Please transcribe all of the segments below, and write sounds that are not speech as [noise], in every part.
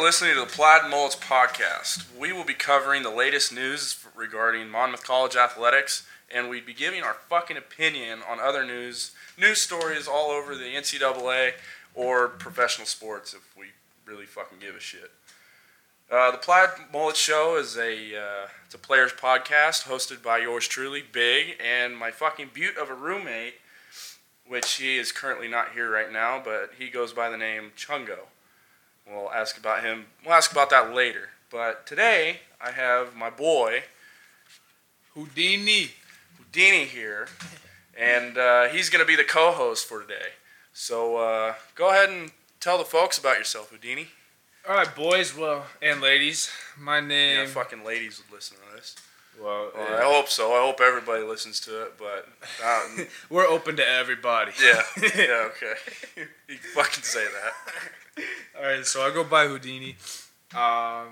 Are listening to the Plaid Mullets podcast. We will be covering the latest news regarding Monmouth College athletics, and we'd be giving our fucking opinion on other news, news stories all over the NCAA or professional sports if we really fucking give a shit. Uh, the Plaid Mullet Show is a uh, it's a players podcast hosted by yours truly, Big, and my fucking butte of a roommate, which he is currently not here right now, but he goes by the name Chungo. We'll ask about him. We'll ask about that later. But today I have my boy Houdini. Houdini here, and uh, he's gonna be the co-host for today. So uh, go ahead and tell the folks about yourself, Houdini. All right, boys, well, and ladies, my name. Yeah, fucking ladies would listen to this. Well, Well, uh, I hope so. I hope everybody listens to it, but uh, [laughs] we're open to everybody. yeah, [laughs] yeah, okay. you fucking say that. All right, so I go by Houdini. Um,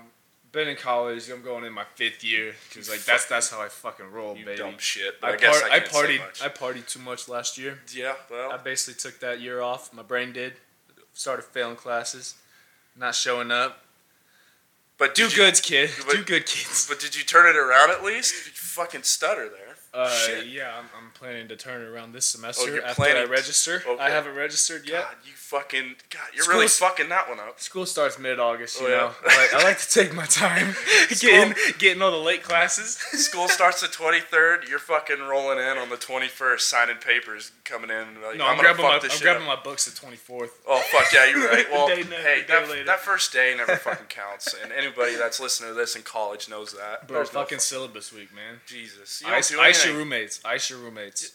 been in college. I'm going in my fifth year because like that's that's how I fucking roll, You baby. dumb shit. I, I, guess par- I I partied. much. I partied too much last year. yeah, Well, I basically took that year off. My brain did. Started failing classes, not showing up. But Do did you- goods, kid. but- Do good, kids. But did you turn it around at least? You fucking stutter there. Uh, Shit. yeah, I'm, I'm planning to turn it around this semester Oh, after I register. Okay. I haven't registered yet. God, you fucking God, you're really School's- fucking that one up. School starts mid-August, you Oh, yeah. know. I [laughs] like, I like to take my time, [laughs] [laughs] getting getting all the late classes. School starts the 23rd. You're fucking rolling in on the 21st, signing papers, coming in. Like, No, I'm, I'm, gonna grabbing fuck my this I'm shit grabbing up. my books the 24th. Oh fuck yeah, you're right. Well, Day hey, day that, later. that first day never fucking counts, and anybody that's listening to this in college knows that. Bro, There's no fucking fuck- syllabus week, man. Jesus. You don't Ice, do ice anything. your roommates. Ice your roommates.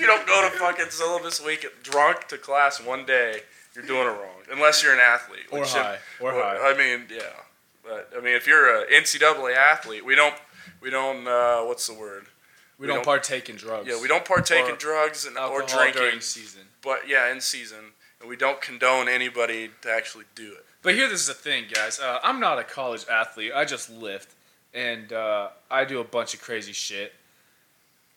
you don't go to fucking syllabus week drunk to class one day, you're doing it wrong. Unless you're an athlete. Or high. Or high. I mean, yeah. But I mean, if you're a NCAA athlete, we don't, we don't. Uh, what's the word? We, we don't, don't- partake in drugs. Yeah, we don't partake in drugs and, or drinking. during season. But yeah, in season, and we don't condone anybody to actually do it. But here, this is the thing, guys. Uh, I'm not a college athlete. I just lift, and uh, I do a bunch of crazy shit.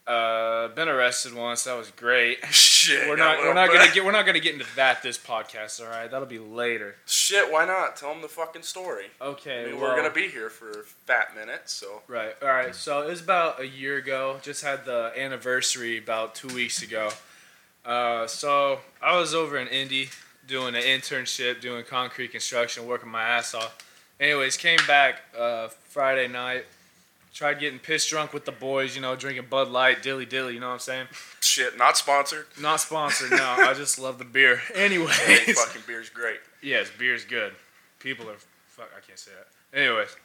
Uh, been arrested once. That was great. [laughs] Shit. We're not. We're not gonna get. We're not gonna get into that this podcast. All right, that'll be later. Shit, why not? Tell them the fucking story. Okay. I mean, well, we're gonna be here for a fat minute, so Right. All right. So it was about a year ago. Just had the anniversary about two weeks ago. Uh, so I was over in Indy doing an internship, doing concrete construction, working my ass off. Anyways, came back uh, Friday night. Tried getting pissed drunk with the boys, you know, drinking Bud Light, dilly dilly. You know what I'm saying? shit, not sponsored. Not sponsored. No, I just love the beer. [laughs] Hey, Anyways, fucking beer's great. yes, beer's good. People are fuck. I can't say that. Anyways,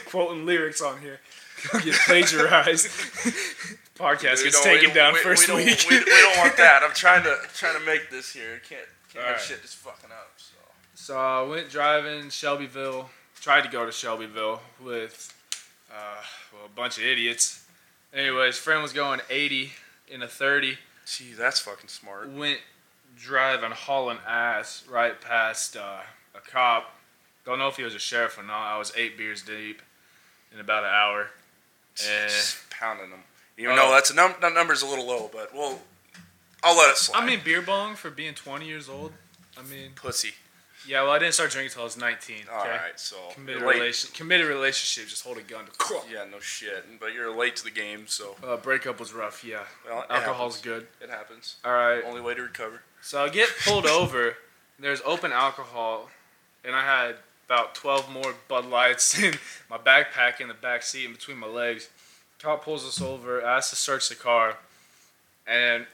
[laughs] quoting lyrics on here. Get plagiarized. [laughs] Podcast gets taken down we, first we don't, week. We, we don't want that. I'm trying to trying to make this here. Can't can't have Alright. shit just fucking up. So so I went driving Shelbyville. Tried to go to Shelbyville with uh, well, a bunch of idiots. Anyways, friend was going 80 in a 30. gee, that's fucking smart. Went driving hauling ass right past uh, a cop. Don't know if he was a sheriff or not. I was eight beers deep in about an hour. Eh. Just pounding them. Even Oh. though that's a num- that number's a little low, but well, I'll let it slide. I mean, beer bong for being 20 years old. I mean, pussy. Yeah. Well, I didn't start drinking until I was 19. Okay. All right, so Committed relation, committed relationship. Just hold a gun. To, Yeah, no shit. But you're late to the game, so uh, breakup was rough. Yeah. well, Alcohol's happens. good. It happens. All right. Only way to recover. So I get pulled [laughs] over. There's open alcohol, and I had about 12 more Bud Lights [laughs] in my backpack in the back seat in between my legs. Cop pulls us over, asks to search the car, and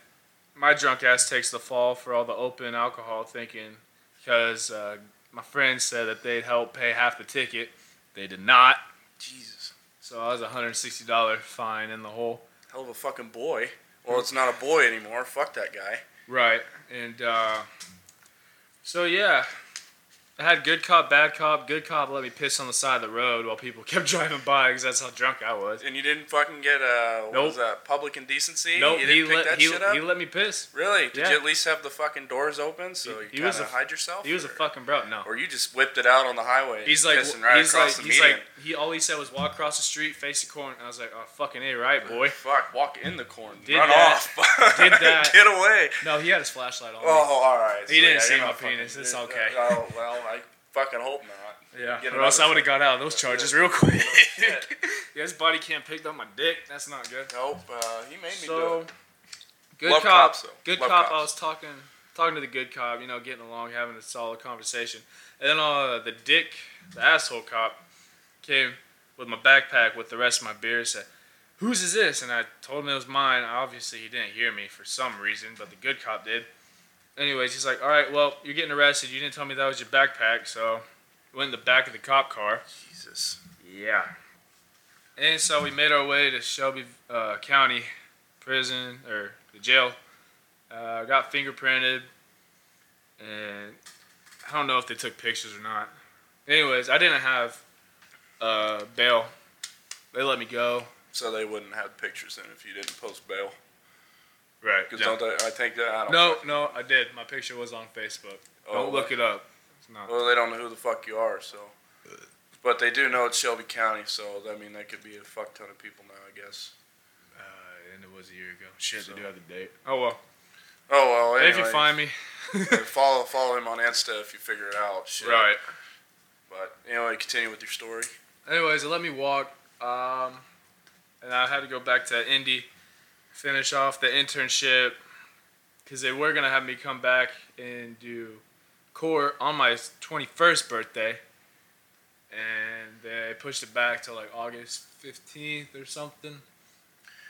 my drunk ass takes the fall for all the open alcohol, thinking because uh, my friends said that they'd help pay half the ticket. They did not. Jesus, So I was a $160 fine in the hole. hell of a fucking boy. Well, it's not a boy anymore. Fuck that guy. Right, and uh, so yeah, I had good cop, bad cop. Good cop let me piss on the side of the road while people [laughs] kept driving by because that's how drunk I was. And you didn't fucking get a what Nope. was that? Public indecency. Nope, you he didn't pick let that he, shit up. he let me piss. really? Did Yeah. you at least have the fucking doors open so He- you he kind of hide yourself? He was a fucking bro. No. Or you just whipped it out on the highway. He's like, pissing right he's across like, the he's median. like, he all he said was walk across the street, face the corner. And I was like, oh fucking a right, boy. Fuck, walk in the corn. Did Run that. off. [laughs] Did that. Get away. No, he had his flashlight on. me. Oh, all right. He didn't yeah, see my penis. It's uh, okay. Oh well, I fucking hope not. Yeah, or else I would have got out of those Yeah. charges real quick. [laughs] yeah, his body can't pick up my dick. That's not good. Nope. Uh, he made me do So, it. good Love cop. cops, good Love cop. I was talking talking to the good cop. You know, getting along, having a solid conversation. And then uh, the dick, the asshole cop, came with my backpack with the rest of my beer. And said, "Whose is this?" And I told him it was mine. Obviously, he didn't hear me for some reason, but the good cop did. Anyways, he's like, "All right, well, you're getting arrested. You didn't tell me that was your backpack, so." Went in the back of the cop car. Jesus. Yeah. And so we made our way to Shelby uh, County prison or the jail. Uh, got fingerprinted, and I don't know if they took pictures or not. Anyways, I didn't have uh, bail. They let me go. So they wouldn't have pictures in if you didn't post bail. Right. Because don't they, I think that I don't. No, no, I did. My picture was on Facebook. Oh, don't look it up. It's not. Well, they don't know who the fuck you are, so. But they do know it's Shelby County, so I mean that could be a fuck ton of people now, I guess. Uh, and it was a year ago. Shit, So- they do have the date. Oh well. Oh well. Hey, if you find me. [laughs] follow follow him on Insta if you figure it out. Shit. right. But anyway, continue with your story. Anyways, they let me walk, um, and I had to go back to Indy, finish off the internship, because they were gonna have me come back and do court on my 21st birthday, and they pushed it back to like August 15th or something.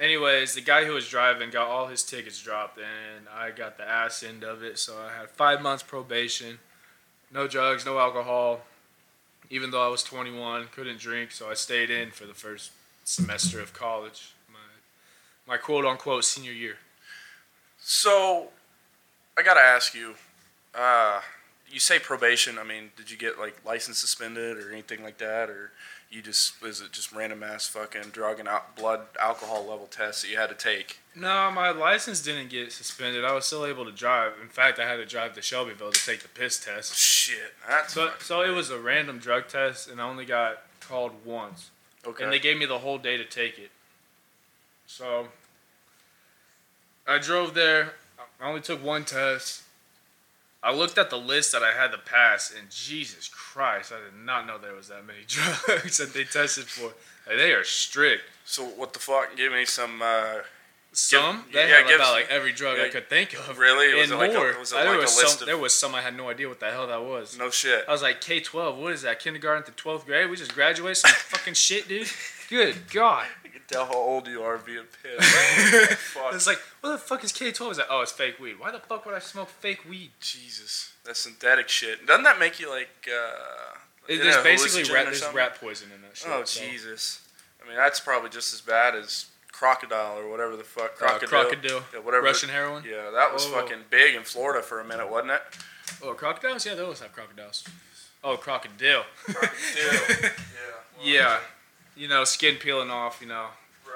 Anyways, the guy who was driving got all his tickets dropped, and I got the ass end of it. So I had five months probation, no drugs, no alcohol, even though I was 21, couldn't drink, so I stayed in for the first semester of college, my my quote unquote senior year. So, I gotta ask you. Uh, you say probation. I mean, did you get like license suspended or anything like that, or you just is it just random ass fucking drug and al- blood alcohol level tests that you had to take? No, my license didn't get suspended. I was still able to drive. In fact, I had to drive to Shelbyville to take the piss test. Shit, that's So, so it was a random drug test, and I only got called once. okay. And they gave me the whole day to take it. So I drove there. I only took one test. I looked at the list that I had to pass, and Jesus Christ, I did not know there was that many [laughs] drugs that they tested for. Like, they are strict. so what the fuck? Give me some. Uh, Some Give- they yeah, had give about like every drug I could think of. really? Was and it like more. a, was like there a was list some. of There was some I had no idea what the hell that was. no shit? I was like, K twelve. What is that? Kindergarten to twelfth grade? We just graduated some [laughs] fucking shit, dude. Good God. Tell how old you are via piss. [laughs] It's like, what the fuck is K twelve? Is that? Oh, it's fake weed. Why the fuck would I smoke fake weed? Jesus, that's synthetic shit. Doesn't that make you like? Uh, It, there's basically rat, there's rat poison in that shit. Oh so. Jesus! I mean, that's probably just as bad as crocodile or whatever the fuck. Uh, Crocodile. crocodile. Yeah, whatever. Russian heroin. Yeah, that was Oh. fucking big in Florida for a minute, wasn't it? Oh, crocodiles? Yeah, they always have crocodiles. Oh, crocodile. [laughs] yeah. yeah. You know, skin peeling off. You know,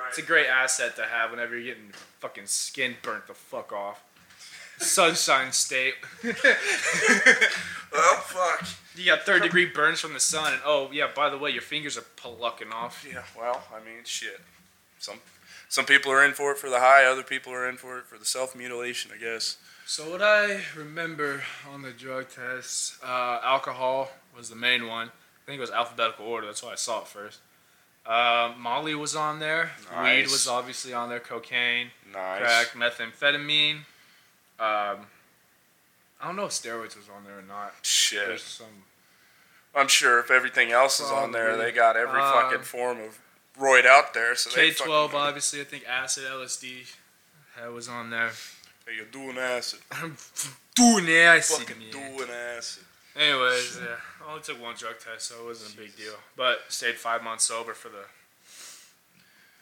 Right. it's a great asset to have whenever you're getting fucking skin burnt the fuck off. Sunshine state. oh fuck. You got third degree burns from the sun, and oh yeah, by the way, your fingers are plucking off. Yeah. Well, I mean, shit. Some some people are in for it for the high. Other people are in for it for the self mutilation. I guess. So what I remember on the drug tests, uh, alcohol was the main one. I think it was alphabetical order. That's why I saw it first. Uh, Molly was on there. Weed was obviously on there. Cocaine, Nice. crack, methamphetamine. Um, I don't know if steroids was on there or not. Shit. There's some. I'm sure if everything else is on there, they got every Um, fucking form of roid out there. So K twelve, fucking, obviously. I think acid, LSD, that was on there. Hey, you're doing acid. [laughs] I'm doing acid. Fucking man. doing acid. Anyways, yeah, I only took one drug test, so it wasn't a big deal. But stayed five months sober for the,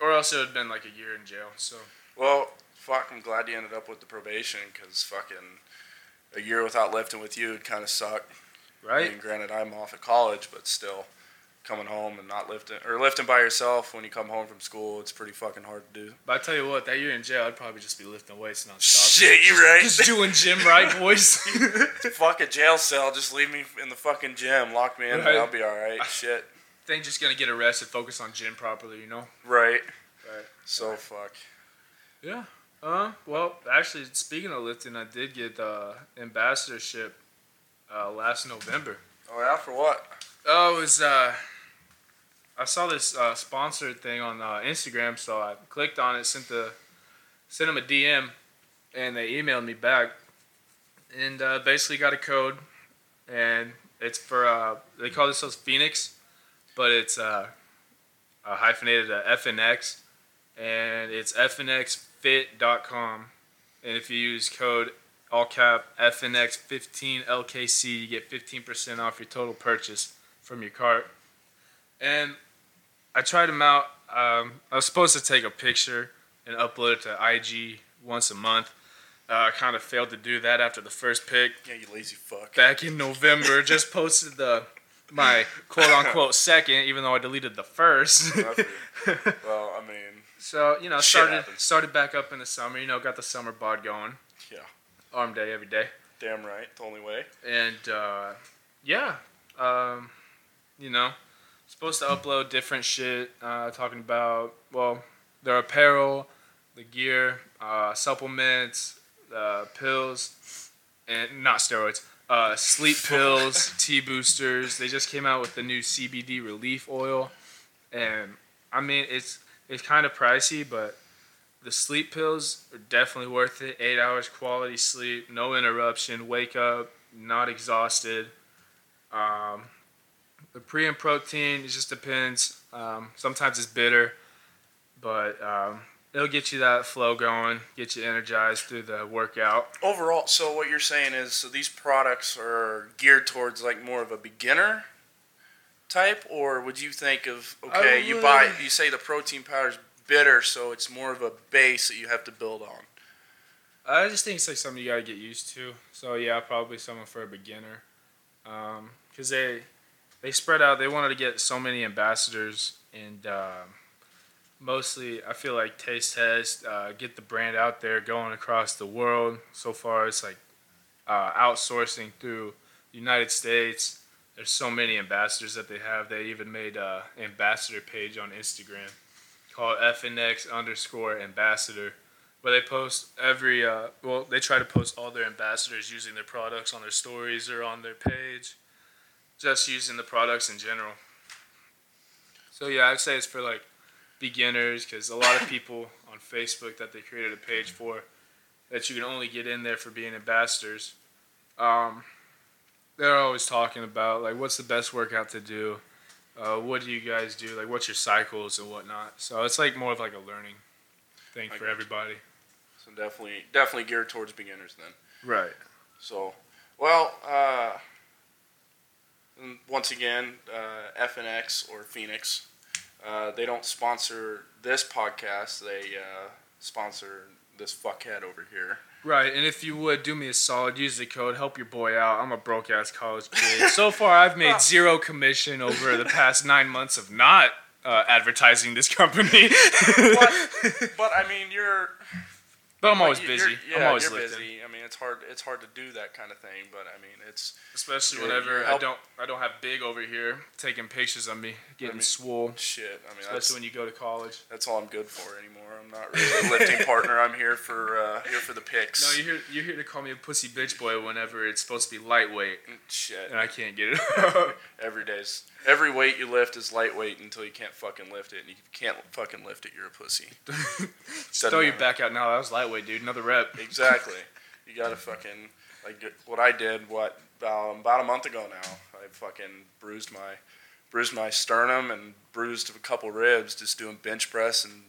or else it would have been like a year in jail. So Well, fuck, I'm glad you ended up with the probation because fucking a year without lifting with you would kind of suck. I Right. mean, granted, I'm off at college, but still, coming home and not lifting or lifting by yourself when you come home from school, it's pretty fucking hard to do. But I tell you what, that year in jail, I'd probably just be lifting weights nonstop. Shit, you right? Just doing gym right, boys. [laughs] Fuck a jail cell. Just leave me in the fucking gym. Lock me in, and I'll be all right. Shit. Thing just gonna get arrested. Focus on gym properly, you know. Right. Right. So fuck. Yeah. Uh, well, actually, speaking of lifting, I did get uh, ambassadorship uh, last November. Oh yeah, for what? Oh, it was. Uh, I saw this uh, sponsored thing on uh, Instagram, so I clicked on it, sent the, sent them a DM, and they emailed me back, and uh, basically got a code, and it's for uh, they call themselves Phoenix, but it's uh, uh, hyphenated to FNX, and it's FNXFit.com, and if you use code all cap FNX15 LKC, you get 15% off your total purchase from your cart. And I tried them out. Um, I was supposed to take a picture and upload it to IG once a month. Uh, I kind of failed to do that after the first pic. Yeah, you lazy fuck. Back in November, just posted the my quote unquote second, even though I deleted the first. well, [laughs] I mean, so you know, started happens. started back up in the summer. You know, got the summer bod going. Yeah. Arm day every day. damn right. The only way. and uh, yeah, um, you know, supposed to upload different shit, uh, talking about well, their apparel, the gear, uh, supplements, uh, pills, and not steroids. Uh, sleep [laughs] pills, T boosters. They just came out with the new CBD relief oil, and I mean it's it's kind of pricey, but the sleep pills are definitely worth it. Eight hours quality sleep, no interruption. Wake up, not exhausted. Um, the pre and protein, it just depends. Um, sometimes it's bitter, but um, it'll get you that flow going, get you energized through the workout. Overall, so what you're saying is, so these products are geared towards like more of a beginner type, or would you think of okay, you buy, you say the protein powder's bitter, so it's more of a base that you have to build on. I just think it's like something you gotta get used to. So yeah, probably someone for a beginner, because they they spread out. They wanted to get so many ambassadors, and um, mostly I feel like Taste Test uh, get the brand out there, going across the world. So far, it's like uh, outsourcing through the United States. There's so many ambassadors that they have. They even made a ambassador page on Instagram called FNX underscore ambassador where they post every uh, well they try to post all their ambassadors using their products on their stories or on their page just using the products in general. So yeah i'd say it's for like beginners because a lot of people [laughs] on facebook that they created a page for that you can only get in there for being ambassadors. Um, they're always talking about like what's the best workout to do? Uh, what do you guys do? Like what's your cycles and whatnot? So it's like more of like a learning thing I for everybody. So definitely, definitely geared towards beginners then. right. So, well, uh, and once again, uh, FNX or Phoenix, uh, they don't sponsor this podcast. They uh, sponsor this fuckhead over here. Right, and if you would do me a solid, use the code. Help your boy out. I'm a broke ass college kid. [laughs] so far, I've made zero commission over the past nine months of not uh, advertising this company. But, [laughs] but I mean, you're. But I'm always you- busy. you're- yeah, I'm always you're lifting, busy. I mean, it's hard. It's hard to do that kind of thing. But I mean, it's especially You're- whenever I don't I don't have big over here taking pictures of me getting mean, swole. shit. I mean, Especially that's when you go to college. that's all I'm good for anymore. I'm not really a lifting [laughs] partner. I'm here for uh, here for the pics. No, you're here, you're here to call me a pussy bitch boy whenever it's supposed to be lightweight, shit. and I can't get it. [laughs] Every day's every weight you lift is lightweight until you can't fucking lift it, and you can't fucking lift it, you're a pussy. [laughs] Just throw your back out now. That was lightweight, dude. Another rep. Exactly. [laughs] You gotta fucking like what I did. What um, about a month ago now? I fucking bruised my bruised my sternum and bruised a couple ribs just doing bench press and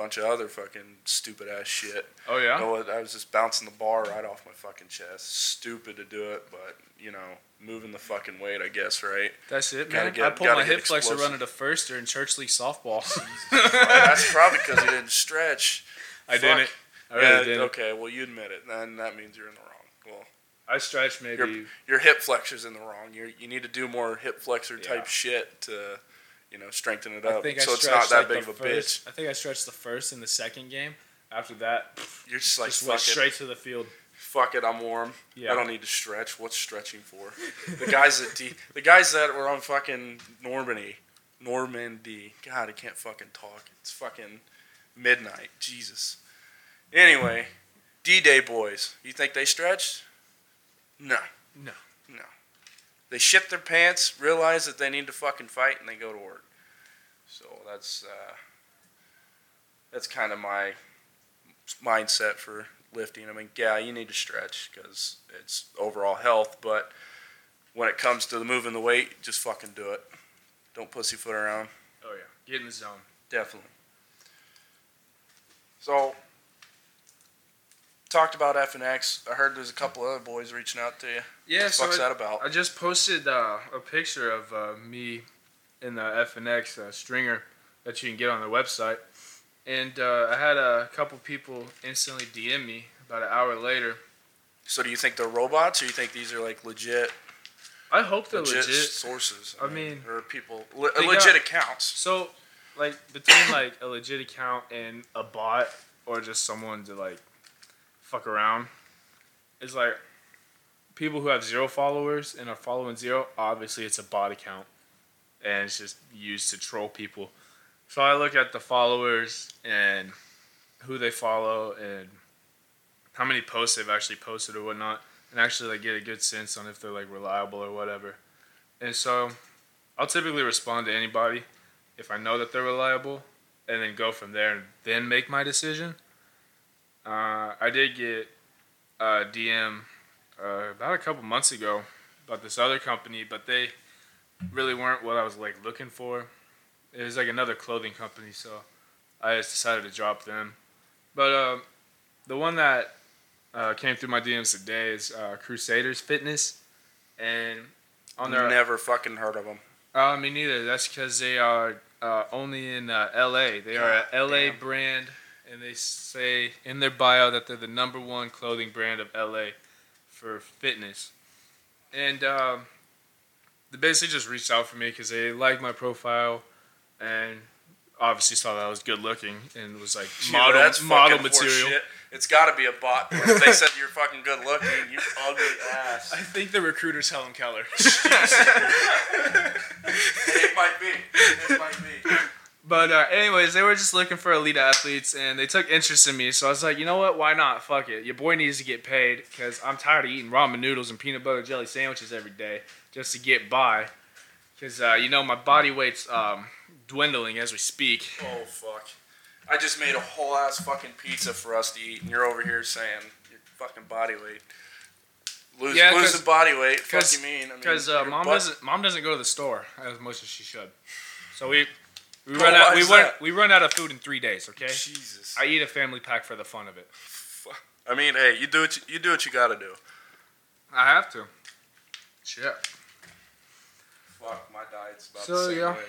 bunch of other fucking stupid ass shit. Oh yeah. You know? I was just bouncing the bar right off my fucking chest. Stupid to do it, but you know, moving the fucking weight, I guess, right? That's it, Gotta man. get- I pulled my hip flexor running to first during church league softball. Well, that's probably because you didn't stretch. I Fuck. didn't. I yeah, didn't. okay. Well, you admit it. Then that means you're in the wrong. Well, I stretch maybe. Your, your hip flexor's in the wrong. You you need to do more hip flexor type Yeah. shit to, you know, strengthen it I up. think I so it's not that like, big of a first, bitch. I think I stretched the first and the second game. After that, You're just like just went it, straight to the field. fuck it. I'm warm. Yeah. I don't need to stretch. What's stretching for? the guys that D, the guys that were on fucking Normandy, Normandy. God, I can't fucking talk. It's fucking midnight. Jesus. Anyway, D-Day boys. You think they stretched? No. No. No. They shit their pants, realize that they need to fucking fight, and they go to work. So that's uh, that's kind of my mindset for lifting. I mean, yeah, you need to stretch because it's overall health, but when it comes to the moving the weight, just fucking do it. Don't pussyfoot around. Oh yeah, get in the zone. Definitely. So, talked about F and X. I heard there's a couple other boys reaching out to you. Yeah, What fuck's that about? I just posted uh, a picture of uh, me in the FNX uh, stringer that you can get on their website, and uh, I had a couple people instantly DM me about an hour later. So, do you think they're robots, or you think these are like legit, I hope they're legit, legit. sources? I mean, or people le- legit got- accounts. So, like between like a legit account and a bot, or just someone to like fuck around, it's like people who have zero followers and are following zero. Obviously, it's a bot account, and it's just used to troll people. So I look at the followers and who they follow and how many posts they've actually posted or whatnot, and actually like get a good sense on if they're like reliable or whatever. And so I'll typically respond to anybody if I know that they're reliable, and then go from there and then make my decision. Uh, I did get a DM uh, about a couple months ago about this other company, but they really weren't what I was like looking for. It was like another clothing company, so I just decided to drop them. But um, the one that uh, came through my DMs today is uh, Crusaders Fitness, and on their Never fucking heard of them. uh, me neither. That's because they are uh, only in uh, L.A. They are a L.A. damn. brand, and they say in their bio that they're the number one clothing brand of L.A. for fitness. And um, they basically just reached out for me because they liked my profile, and obviously saw that I was good looking and was like Dude, model that's model material. horseshit. It's got to be a bot. They said you're fucking good looking, you ugly ass. I think the recruiter's Helen Keller. [laughs] it might be. It might be. But uh, anyways, they were just looking for elite athletes, and they took interest in me. So I was like, you know what? Why not? Fuck it. Your boy needs to get paid because I'm tired of eating ramen noodles and peanut butter jelly sandwiches every day just to get by. Because uh, you know my body weight's um, dwindling as we speak. Oh fuck! I just made a whole ass fucking pizza for us to eat, and you're over here saying your fucking body weight. Lose, Yeah, lose the body weight. Fuck you mean? I mean, Because uh, mom butt- doesn't mom doesn't go to the store as much as she should. So we we run out we is run we run out of food in three days. Okay. Jesus. I eat a family pack for the fun of it. I mean, hey, you do what you, you do what you gotta do. I have to. Shit. Fuck, my diet's about So, the same yeah. way.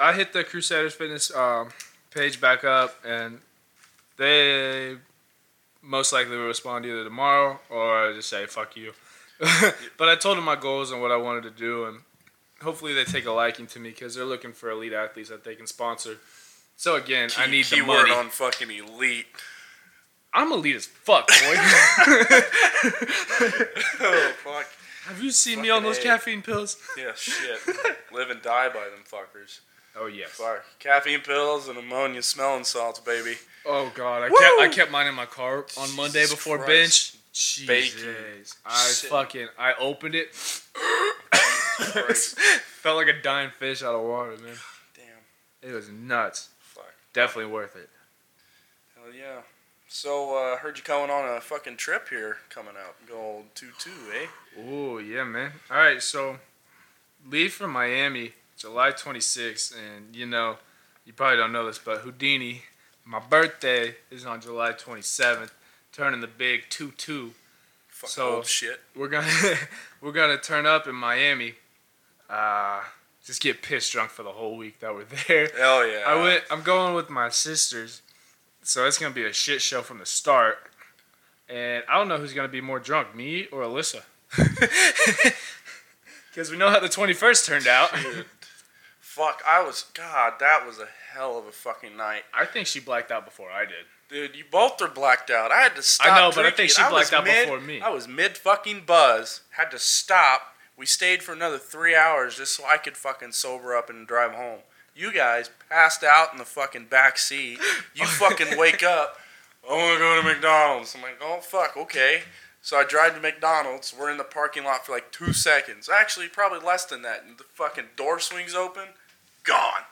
I hit the Crusaders Fitness um, page back up, and they most likely will respond either tomorrow or just say "fuck you." [laughs] but I told them my goals and what I wanted to do, and hopefully they take a liking to me because they're looking for elite athletes that they can sponsor. So again, I need the money. on fucking elite. I'm elite as fuck, boy. [laughs] [laughs] oh fuck. Have you seen me on those A. caffeine pills? Yeah, [laughs] shit. Live and die by them fuckers. Oh yes. Fuck. Caffeine pills and ammonia smelling salts, baby. Oh god, I Woo! kept I kept mine in my car on Monday before Christ. bench. Jesus. I Shit. fucking I opened it. [coughs] [coughs] [coughs] [laughs] Felt like a dying fish out of water, man. Damn. It was nuts. Fuck. Definitely worth it. Hell yeah. So, uh, heard you coming on a fucking trip here coming up. Go old 2 2, eh? Ooh, yeah, man. All right, so leave from Miami July 26th, and you know, you probably don't know this, but Houdini, my birthday is on July 27th, turning the big 2 2. Fuck So- old shit. we're gonna [laughs] we're gonna turn up in Miami. Uh, just get pissed drunk for the whole week that we're there. Hell yeah. I went. I'm going with my sisters, so it's gonna be a shit show from the start. And I don't know who's gonna be more drunk, me or Alyssa. [laughs] Because we know how the 21st turned out. Dude, fuck, I was God. That was a hell of a fucking night. I think she blacked out before I did. Dude, you both are blacked out. I had to stop. I know, but I think she blacked out mid- before me. I was mid fucking buzz. Had to stop. We stayed for another three hours just so I could fucking sober up and drive home. You guys passed out in the fucking back seat. You [laughs] fucking wake up. I want to go to McDonald's. I'm like, oh fuck, okay. So I drive to McDonald's. We're in the parking lot for like two seconds. Actually, probably less than that. And the fucking door swings open. Gone.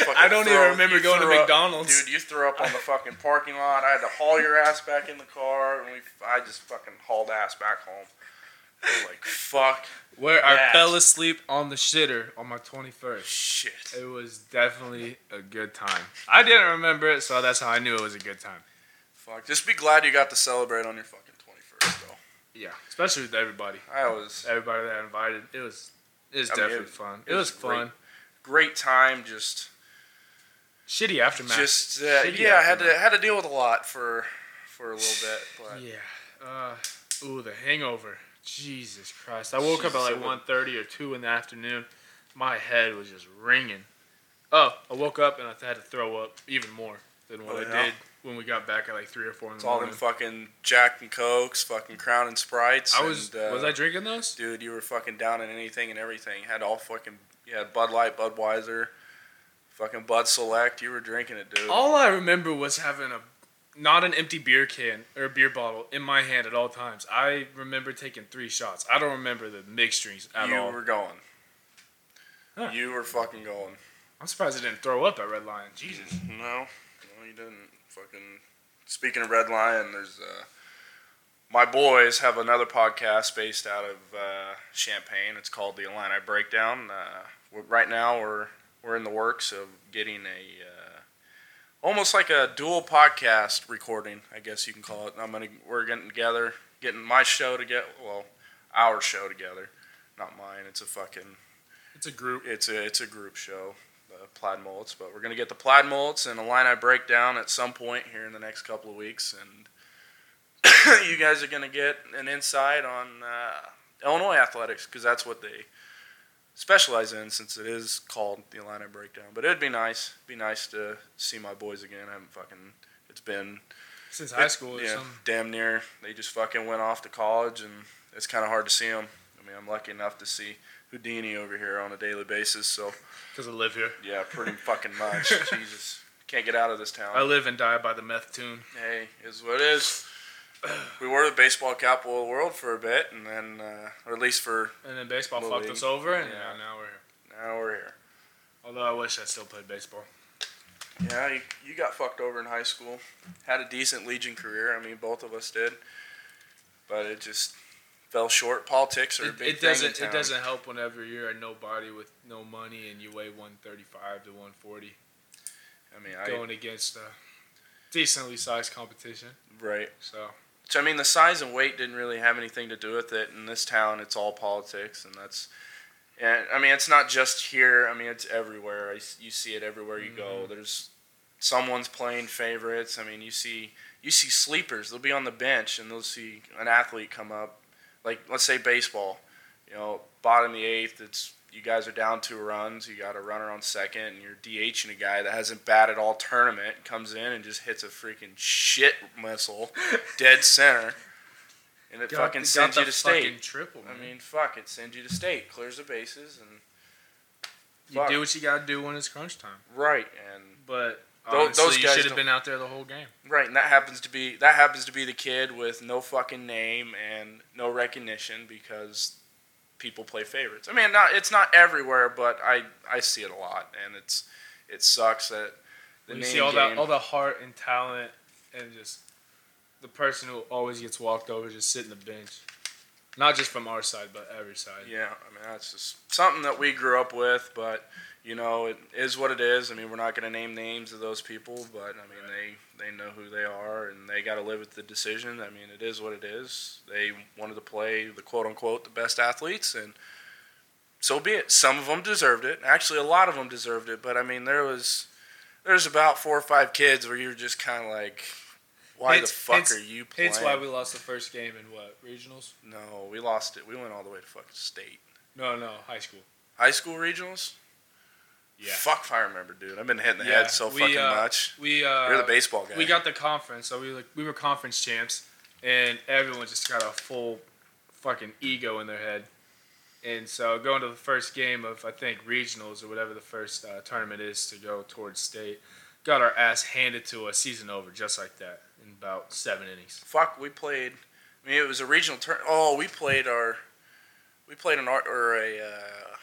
Fucking I don't even remember going to up- McDonald's. Dude, you threw up on the fucking parking lot. I had to haul your ass back in the car, and we, I just fucking hauled ass back home. Like, fuck Where I fell asleep on the shitter on my 21st. shit. It was definitely a good time. I didn't remember it, so that's how I knew it was a good time. Fuck. Just be glad you got to celebrate on your fucking 21st, though. Yeah, especially with everybody. I was Everybody that I invited, it was it was I mean, definitely it- fun. it It was was fun. great time. Just, Shitty aftermath. just uh, Shitty yeah. I had to had to deal with a lot for for a little bit, but Yeah. Uh, ooh, the hangover. Jesus Christ. I woke up at like it was- 1.30 or 2 in the afternoon. My head was just ringing. Oh, I woke up and I had to throw up even more than what Oh, I yeah? did when we got back at like 3 or 4 in the it's all them fucking Jack and Cokes, fucking Crown and Sprites. I was, and, uh, was I drinking those? dude, you were fucking down in anything and everything. Had all fucking, you had Bud Light, Budweiser, fucking Bud Select. You were drinking it, dude. All I remember was having a not an empty beer can or beer bottle in my hand at all times. I remember taking three shots. I don't remember the mixed drinks at you all. You were going. Huh. You were fucking going. I'm surprised I didn't throw up at Red Lion. Jesus. No, no, you didn't. Fucking. Speaking of Red Lion, there's uh, my boys have another podcast based out of uh, Champaign. It's called the Illini Breakdown. Uh, right now, we're we're in the works of getting a uh, almost like a dual podcast recording, I guess you can call it. I'm gonna we're getting together, getting my show together. Well, our show together, not mine. It's a fucking It's a group. it's a it's a group show, the Plaid Mullets. But we're gonna get the Plaid Mullets and Illini Breakdown at some point here in the next couple of weeks, and [coughs] you guys are gonna get an insight on uh, Illinois athletics because that's what they specialize in, since it is called the Illini Breakdown. But it'd be nice, be nice to see my boys again. I haven't fucking. It's been Since high school or yeah, something. damn near. They just fucking went off to college, and it's kind of hard to see them. I mean, I'm lucky enough to see Houdini over here on a daily basis, so. Because I live here. Yeah, pretty [laughs] fucking much. Jesus. Can't get out of this town. I live and die by the meth tune. hey, is what it is. We were the baseball capital of the world for a bit, and then, uh, or at least for And then baseball fucked league. us over, and Yeah. now, now we're here. now we're here. Although I wish I still played baseball. Yeah, you, you got fucked over in high school. Had a decent Legion career. I mean, both of us did. But it just fell short. Politics are a It, big it thing in doesn't. town. It doesn't help whenever you're a nobody with no money and you weigh 135 to 140, I mean, I, going against a decently sized competition. right. So So I mean, the size and weight didn't really have anything to do with it. In this town, it's all politics, and that's. And I mean, it's not just here. I mean, it's everywhere. I you see it everywhere you go. Mm-hmm. There's someone's playing favorites. I mean, you see you see sleepers. They'll be on the bench, and they'll see an athlete come up, like let's say baseball. You know, bottom of the eighth. It's you guys are down two runs. You got a runner on second, and you're DHing a guy that hasn't batted all tournament. Comes in and just hits a freaking shit missile, dead center, and it fucking sends you to state. Triple. I mean, fuck, it sends you to state, clears the bases, and you do what you gotta do when it's crunch time. right, and But honestly, those you guys should have been out there the whole game. right, and that happens to be that happens to be the kid with no fucking name and no recognition because people play favorites. I mean, not it's not everywhere, but I I see it a lot, and it's it sucks that the you name see all game. that, all the heart and talent, and just the person who always gets walked over just sitting the bench. Not just from our side, but every side. Yeah, I mean that's just something that we grew up with, but you know it is what it is. I mean we're not going to name names of those people, but I mean they they know who they are and they got to live with the decision. I mean it is what it is. They wanted to play the quote unquote the best athletes, and so be it. Some of them deserved it. Actually, a lot of them deserved it, but I mean there was there's about four or five kids where you're just kind of like, Why Hence- the fuck hence- are you playing? Hence why we lost the first game in what regionals? No, we lost it. We went all the way to fucking state. No, no, high school. High school regionals? Yeah. Fuck if I remember, dude. I've been hitting the Yeah, head so we, fucking uh, much. We uh, You're the baseball guy. we got the conference, so we like we were conference champs, and everyone just got a full fucking ego in their head. And so going to the first game of I think regionals or whatever the first uh, tournament is to go towards state, got our ass handed to us, season over just like that in about seven innings. Fuck, we played. I mean, it was a regional turn. Oh, we played our. We played an art or a uh,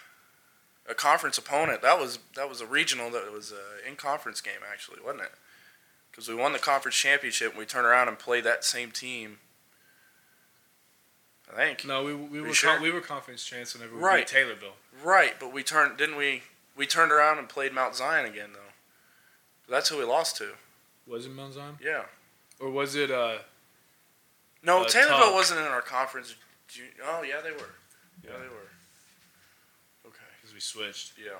a conference opponent. That was that was a regional. That was a in conference game actually, wasn't it? Because we won the conference championship. and We turned around and played that same team. I think. No, we, we were sure? con- we were conference champs whenever we Right. beat Taylorville. Right, but we turned. Didn't we? We turned around and played Mount Zion again though. That's who we lost to. Was it Mount Zion? Yeah. Or was it uh No, Uh, Taylorville Talk. wasn't in our conference. Oh yeah, they were. Yeah, Yeah. they were. Okay. because we switched? Yeah.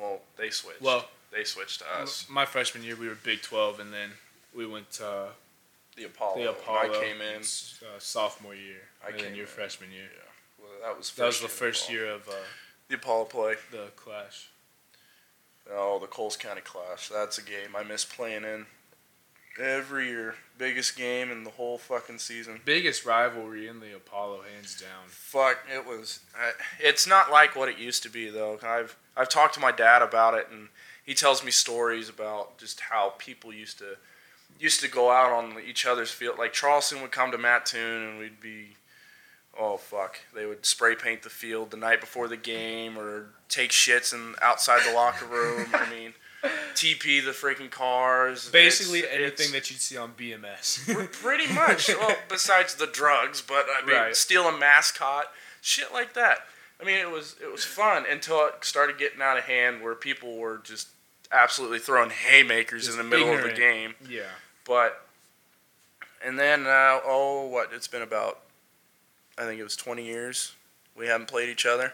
Well, they switched. Well, they switched to us. my freshman year we were Big 12 and then we went to uh, The Apollo. the Apollo. I came in. uh, sophomore year. I and came your in. freshman year. Well, that was. First That was the year first year of uh, The Apollo play. the clash. Oh, the Coles County Clash. That's a game I miss playing in. Every year, biggest game in the whole fucking season. Biggest rivalry in the Apollo, hands down. Fuck, it was. I, it's not like what it used to be though. I've I've talked to my dad about it, and he tells me stories about just how people used to used to go out on each other's field. Like Charleston would come to Mattoon, and we'd be, oh fuck, they would spray paint the field the night before the game, or take shits in outside the locker room. I mean, TP the freaking cars. Basically It's- anything it's- that you'd see on BMS. [laughs] Pretty much. [laughs] Well, besides the drugs, but I mean, Right. steal a mascot, shit like that. I mean, it was it was fun until it started getting out of hand, where people were just absolutely throwing haymakers Just in the middle of the game. yeah. But and then uh, oh, what? It's been about I think it was 20 years we haven't played each other.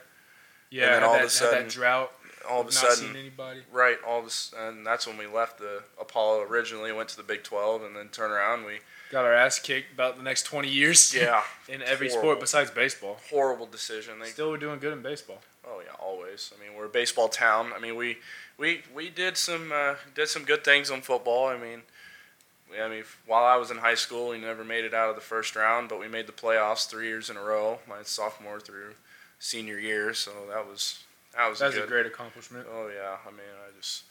Yeah, And then all of a sudden, that drought. All of a sudden, seen anybody. right? All of a, s- and that's when we left the Apollo originally. Went to the Big 12, and then turned around. We Got our ass kicked about the next 20 years. yeah, [laughs] in every Horrible. sport besides baseball. horrible decision. They Still, we're doing good in baseball. Oh yeah, always. I mean, we're a baseball town. I mean, we we we did some uh, did some good things on football. I mean, I mean, while I was in high school, we never made it out of the first round, but we made the playoffs three years in a row, my sophomore through senior year. So that was that was That's good. a great accomplishment. Oh yeah, I mean, I just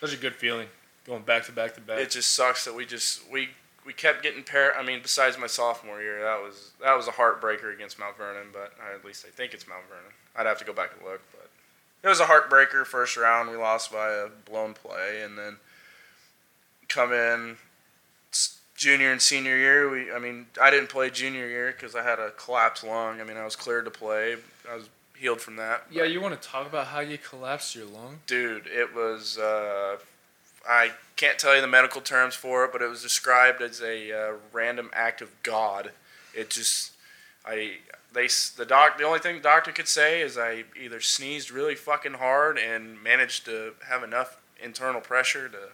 Such a good feeling going back to back to back. it just sucks that we just we we kept getting pair. I mean, besides my sophomore year, that was that was a heartbreaker against Mount Vernon, but I, at least I think it's Mount Vernon. I'd have to go back and look, but it was a heartbreaker. First round, we lost by a blown play, and then come in junior and senior year. We, I mean, I didn't play junior year because I had a collapsed lung. I mean, I was cleared to play. I was healed from that. yeah, you want to talk about how you collapsed your lung? Dude, it was. Uh, I can't tell you the medical terms for it, but it was described as a uh, random act of God. It just, I, they, the doc, the only thing the doctor could say is I either sneezed really fucking hard and managed to have enough internal pressure to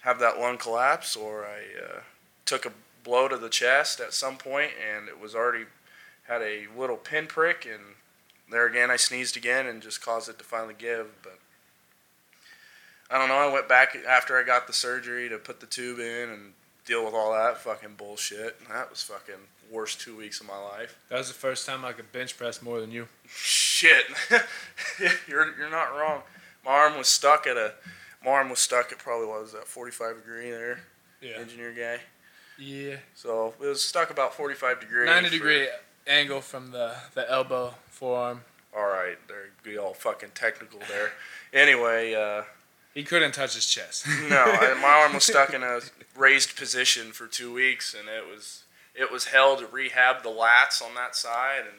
have that lung collapse, or I uh, took a blow to the chest at some point and it was already had a little pinprick and there again I sneezed again and just caused it to finally give but I don't know. I went back after I got the surgery to put the tube in and deal with all that fucking bullshit. That was fucking worst two weeks of my life. That was the first time I could bench press more than you. shit. [laughs] You're, you're not wrong. My arm was stuck at a my arm was stuck at probably what was that 45 degree there? Yeah. engineer guy. Yeah. so it was stuck about 45 degree 90 for- degree angle from the, the elbow, forearm. all right there be all fucking technical there anyway uh He couldn't touch his chest. [laughs] No, I, my arm was stuck in a [laughs] raised position for two weeks, and it was it was hell to rehab the lats on that side and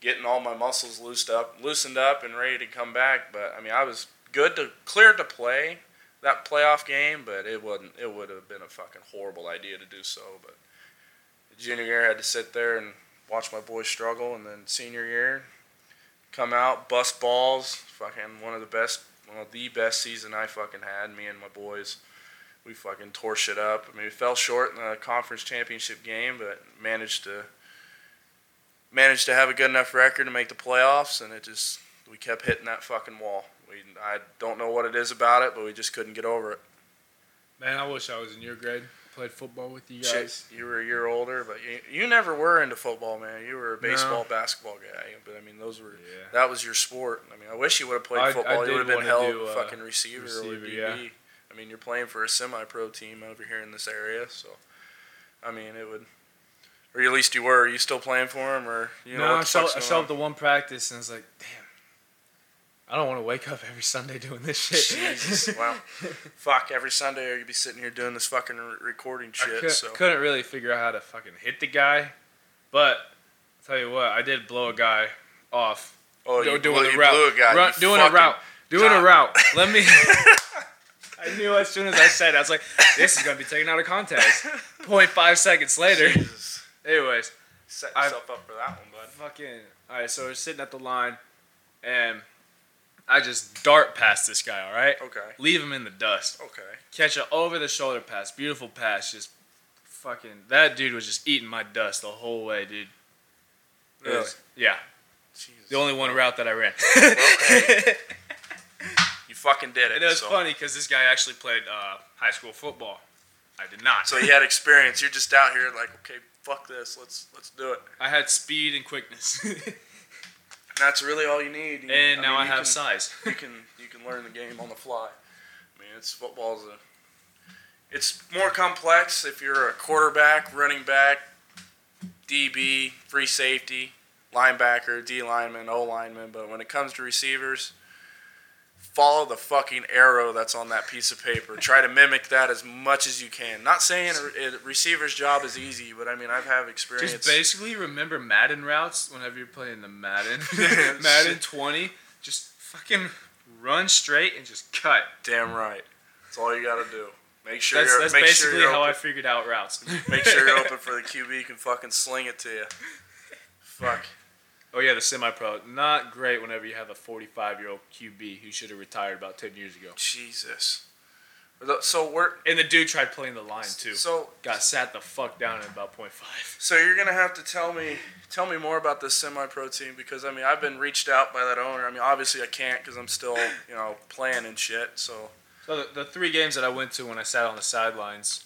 getting all my muscles loosed up, loosened up, and ready to come back. But I mean, I was good to clear to play that playoff game, but it wasn't. It would have been a fucking horrible idea to do so. But junior year, I had to sit there and watch my boys struggle, and then senior year, come out, bust balls, fucking one of the best, of the best season I fucking had. Me and my boys we fucking tore shit up. I mean, we fell short in the conference championship game, but managed to managed to have a good enough record to make the playoffs, and it just we kept hitting that fucking wall. We I don't know what it is about it, but we just couldn't get over it. Man, I wish I was in your grade. Played football with you Shit, guys. you were a year older, but you, you never were into football, man. You were a baseball, basketball guy. But I mean, those were Yeah. that was your sport. I mean, I wish you would have played I- I football. did you would have been held do, uh, fucking receiver, or DB. yeah. I mean, you're playing for a semi-pro team over here in this area, so I mean, it would. Or at least you were. Are you still playing for him, or you know no, I the showed, I up to one practice and I was like, damn. I don't want to wake up every Sunday doing this shit. Jesus, wow. [laughs] Fuck, every Sunday you'd be sitting here doing this fucking re- recording I shit. could, so couldn't really figure out how to fucking hit the guy, but I'll tell you what, I did blow a guy off. oh, do- you, doing blew, you route, blew a guy. Run- doing a route, doing God. a route. Let me. [laughs] [laughs] I knew as soon as I said, it, I was like, "This is gonna be taken out of context." 0.5 seconds later. Jesus. Anyways, Set yourself up for that one, bud. fucking. All right, so we're sitting at the line, and I just dart past this guy. All right, Okay. leave him in the dust. Okay. catch a over the shoulder pass, beautiful pass, just fucking that dude was just eating my dust the whole way, dude. It Really? was- yeah, Jesus. the only one route that I ran. [laughs] You fucking did it. and it was so. funny because this guy actually played uh, high school football. I did not. So you had experience. You're just out here like, okay, fuck this. Let's let's do it. I had speed and quickness, [laughs] that's really all you need. You- and now mean, I have can, size. [laughs] You can you can learn the game on the fly. I mean, it's football's a. It's more complex if you're a quarterback, running back, DB, free safety, linebacker, D lineman, O lineman. But when it comes to receivers, follow the fucking arrow that's on that piece of paper. Try to mimic that as much as you can. Not saying a, a receiver's job is easy, but I mean I've had experience. Just basically remember Madden routes whenever you're playing the Madden, [laughs] [laughs] Madden 20. Just fucking run straight and just cut. Damn right. That's all you got to do. Make sure That's, you're that's make basically sure how I figured out routes. make sure you're [laughs] open for the QB can fucking sling it to you. Fuck. Oh yeah, the semi-pro. Not great whenever you have a 45-year-old QB who should have retired about 10 years ago. Jesus. So we're And the dude tried playing the line too. so Got sat the fuck down at about 0.5. so you're gonna have to tell me tell me more about this semi-pro team because I mean I've been reached out by that owner. I mean obviously I can't because I'm still you know playing and shit. So So the, the three games that I went to when I sat on the sidelines,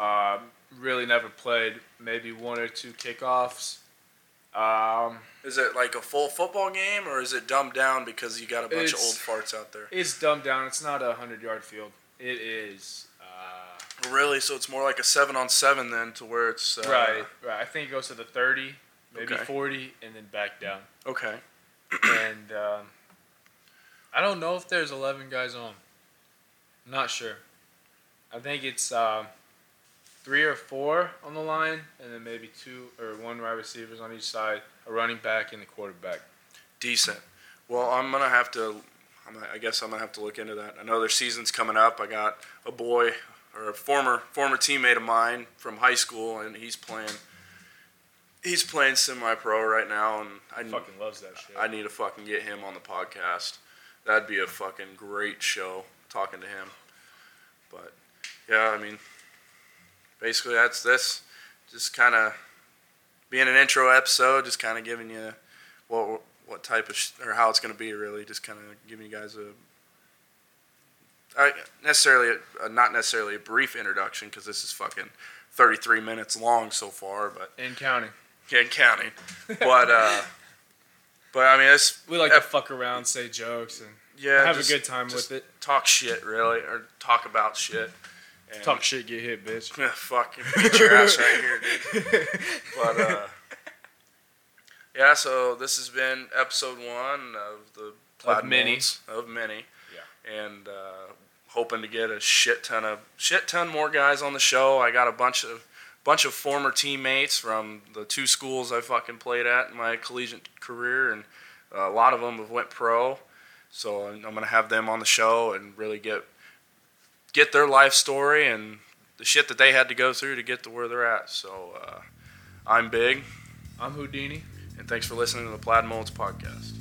um, really never played. Maybe one or two kickoffs. Um, is it like a full football game or is it dumbed down because you got a bunch of old farts out there? it's dumbed down. It's not a hundred-yard field. It is. Uh, Really? So it's more like a seven on seven then to where it's uh, right, right. I think it goes to the 30, maybe Okay. 40, and then back down. Okay. and um, I don't know if there's 11 guys on. I'm Not sure. I think it's um, three or four on the line, and then maybe two or one wide receivers on each side, a running back, and the quarterback. Decent. Well, I'm gonna have to. I'm gonna, I guess I'm gonna have to look into that. I know their season's coming up. I got a boy or a former former teammate of mine from high school, and he's playing. He's playing semi-pro right now, and I Fucking loves that shit. I need to fucking get him on the podcast. That'd be a fucking great show talking to him. But yeah, I mean, basically that's this. Just kind of being an intro episode, just kind of giving you what what type of sh- or how it's gonna be really. Just kind of giving you guys a. I, necessarily, a, not necessarily a brief introduction because this is fucking 33 minutes long so far, but and counting. and counting. But uh, but I mean, it's We like to fuck around, say jokes, and yeah, have just a good time with it. talk shit really, or talk about shit. And, Talk shit, get hit, bitch. Yeah, [laughs] fuck, [laughs] you beat your ass right here, dude. But uh, yeah, so this has been episode one of the Plaid many. Of many. Yeah. And uh, hoping to get a shit ton of shit ton more guys on the show. I got a bunch of bunch of former teammates from the two schools I fucking played at in my collegiate career, and uh, a lot of them have went pro. So I'm I'm gonna have them on the show and really get get their life story and the shit that they had to go through to get to where they're at. So uh, I'm Big, I'm Houdini. and thanks for listening to the Plaid Mullets podcast.